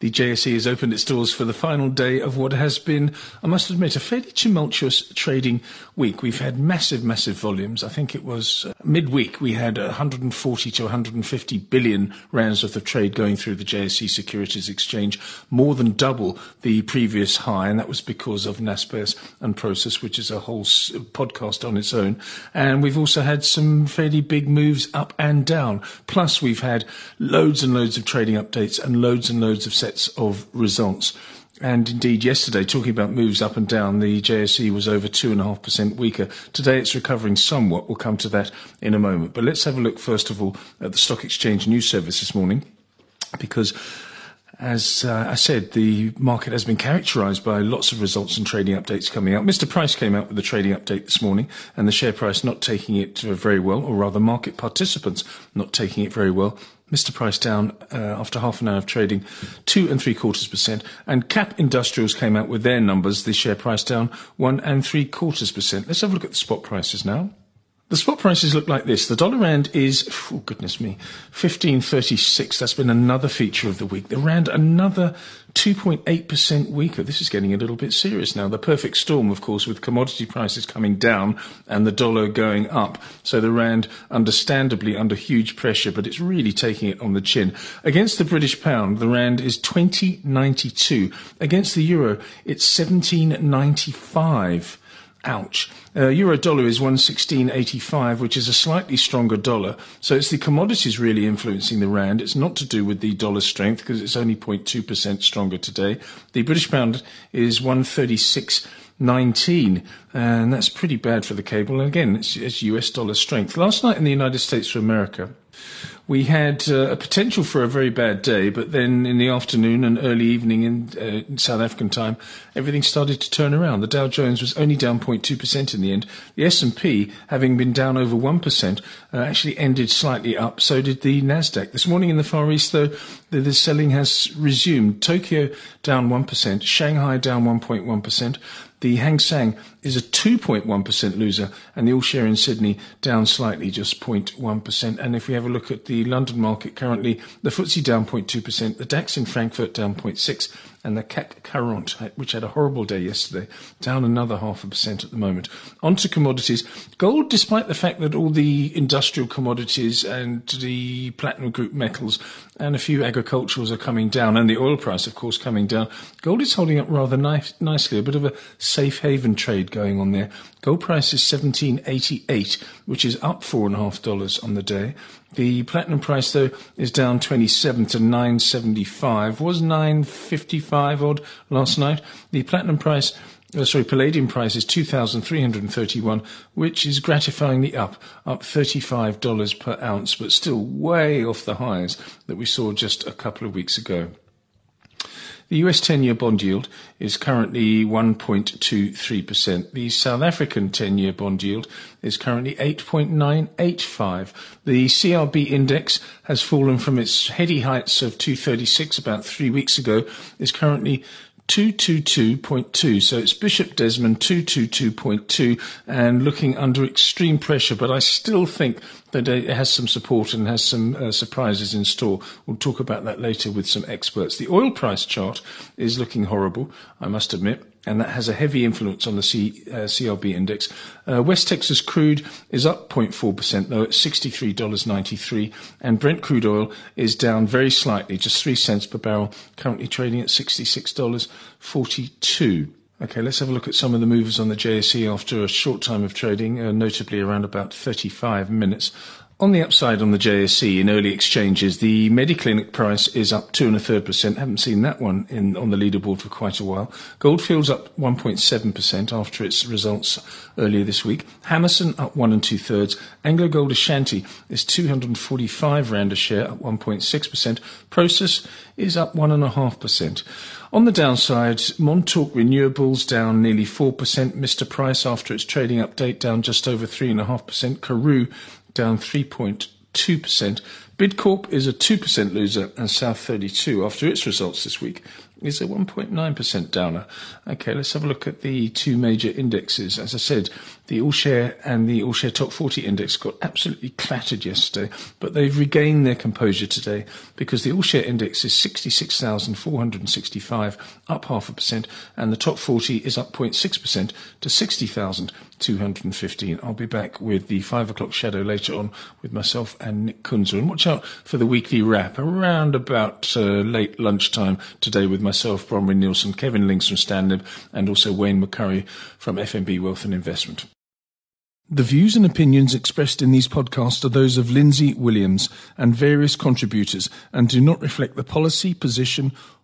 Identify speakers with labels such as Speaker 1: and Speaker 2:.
Speaker 1: The JSE has opened its doors for the final day of what has been, I must admit, a fairly tumultuous trading week. We've had massive, massive volumes. I think it was uh, midweek we had 140 to 150 billion rands worth of trade going through the JSE Securities Exchange, more than double the previous high, and that was because of Naspers and Prosus, which is a whole podcast on its own. And we've also had some fairly big moves up and down. Plus, we've had loads and loads of trading updates and loads and loads of sets of results. And indeed, yesterday, talking about moves up and down, the JSE was over 2.5% weaker. Today it's recovering somewhat. We'll come to that in a moment. But let's have a look, first of all, at the Stock Exchange News Service this morning, because as uh, I said, the market has been characterized by lots of results and trading updates coming out. Mr. Price came out with a trading update this morning, and the share price not taking it very well, or rather, market participants not taking it very well. Mr. Price down uh, after half an hour of trading, two and three quarters percent. And KAP Industrials came out with their numbers, the share price down one and three quarters percent. Let's have a look at the spot prices now. The spot prices look like this. The dollar rand is, oh goodness me, 1536. That's been another feature of the week. The rand another 2.8% weaker. This is getting a little bit serious now. The perfect storm, of course, with commodity prices coming down and the dollar going up. So the rand understandably under huge pressure, but it's really taking it on the chin. Against the British pound, the rand is 20.92. Against the euro, it's 17.95. Ouch. Uh, euro dollar is 116.85, which is a slightly stronger dollar. So it's the commodities really influencing the rand. It's not to do with the dollar strength because it's only 0.2% stronger today. The British pound is 136.19, and that's pretty bad for the cable. And again, it's, it's US dollar strength. Last night in the United States of America, we had uh, a potential for a very bad day, but then in the afternoon and early evening in, uh, South African time, everything started to turn around. The Dow Jones was only down 0.2% in the end. The S&P, having been down over 1%, uh, actually ended slightly up. So did the Nasdaq. This morning in the Far East, though, the, the selling has resumed. Tokyo down 1%, Shanghai down 1.1%. The Hang Seng is a 2.1% loser, and the All Share in Sydney down slightly, just 0.1%. And if we have a look at the London market currently, the FTSE down 0.2%, the DAX in Frankfurt down 0.6, and the CAC 40, which had a horrible day yesterday, down another half a percent at the moment. On to commodities. Gold, despite the fact that all the industrial commodities and the platinum group metals and a few agriculturals are coming down, and the oil price, of course, coming down, gold is holding up rather nicely. A bit of a safe haven trade going on there. Gold price is 1788, which is up four and a half dollars on the day. The platinum price, though, is down 27 to 975. Was 955 odd last night. The platinum price, uh, sorry, palladium price is 2,331, which is gratifyingly up, up $35 per ounce, but still way off the highs that we saw just a couple of weeks ago. The US 10 year bond yield is currently 1.23%. The South African 10 year bond yield is currently 8.985. The CRB index has fallen from its heady heights of 236 about three weeks ago, is currently 222.2. So it's Bishop Desmond 222.2 and looking under extreme pressure. But I still think that it has some support and has some uh, surprises in store. We'll talk about that later with some experts. The oil price chart is looking horrible, I must admit and that has a heavy influence on the C, uh, CRB index. Uh, West Texas crude is up 0.4%, though, at $63.93, and Brent crude oil is down very slightly, just 3 cents per barrel, currently trading at $66.42. Okay, let's have a look at some of the movers on the JSE after a short time of trading, uh, notably around about 35 minutes. On the upside on the JSE in early exchanges, the Mediclinic price is up two and a third percent. Haven't seen that one in, on the leaderboard for quite a while. Goldfields up 1.7% after its results earlier this week. Hammerson up one and two thirds. Anglo Gold Ashanti is 245 rand a share, up 1.6%. Prosus is up one and a half percent. On the downside, Montauk Renewables down nearly 4%. Mr. Price after its trading update down just over 3.5%. Karoo down 3.2%. Bidcorp is a 2% loser and South 32 after its results this week is a 1.9% downer. Okay, let's have a look at the two major indexes. As I said, the All Share and the All Share Top 40 index got absolutely clattered yesterday, but they've regained their composure today because the All Share index is 66,465, up half a percent, and the Top 40 is up 0.6% to 60,215. I'll be back with the five o'clock shadow later on with myself and Nick Kunzer. And watch out for the weekly wrap around about uh, late lunchtime today with myself, Bronwyn Nielsen, Kevin Lings from Stanlib, and also Wayne McCurrie from FNB Wealth and Investment. The views and opinions expressed in these podcasts are those of Lindsay Williams and various contributors and do not reflect the policy, position,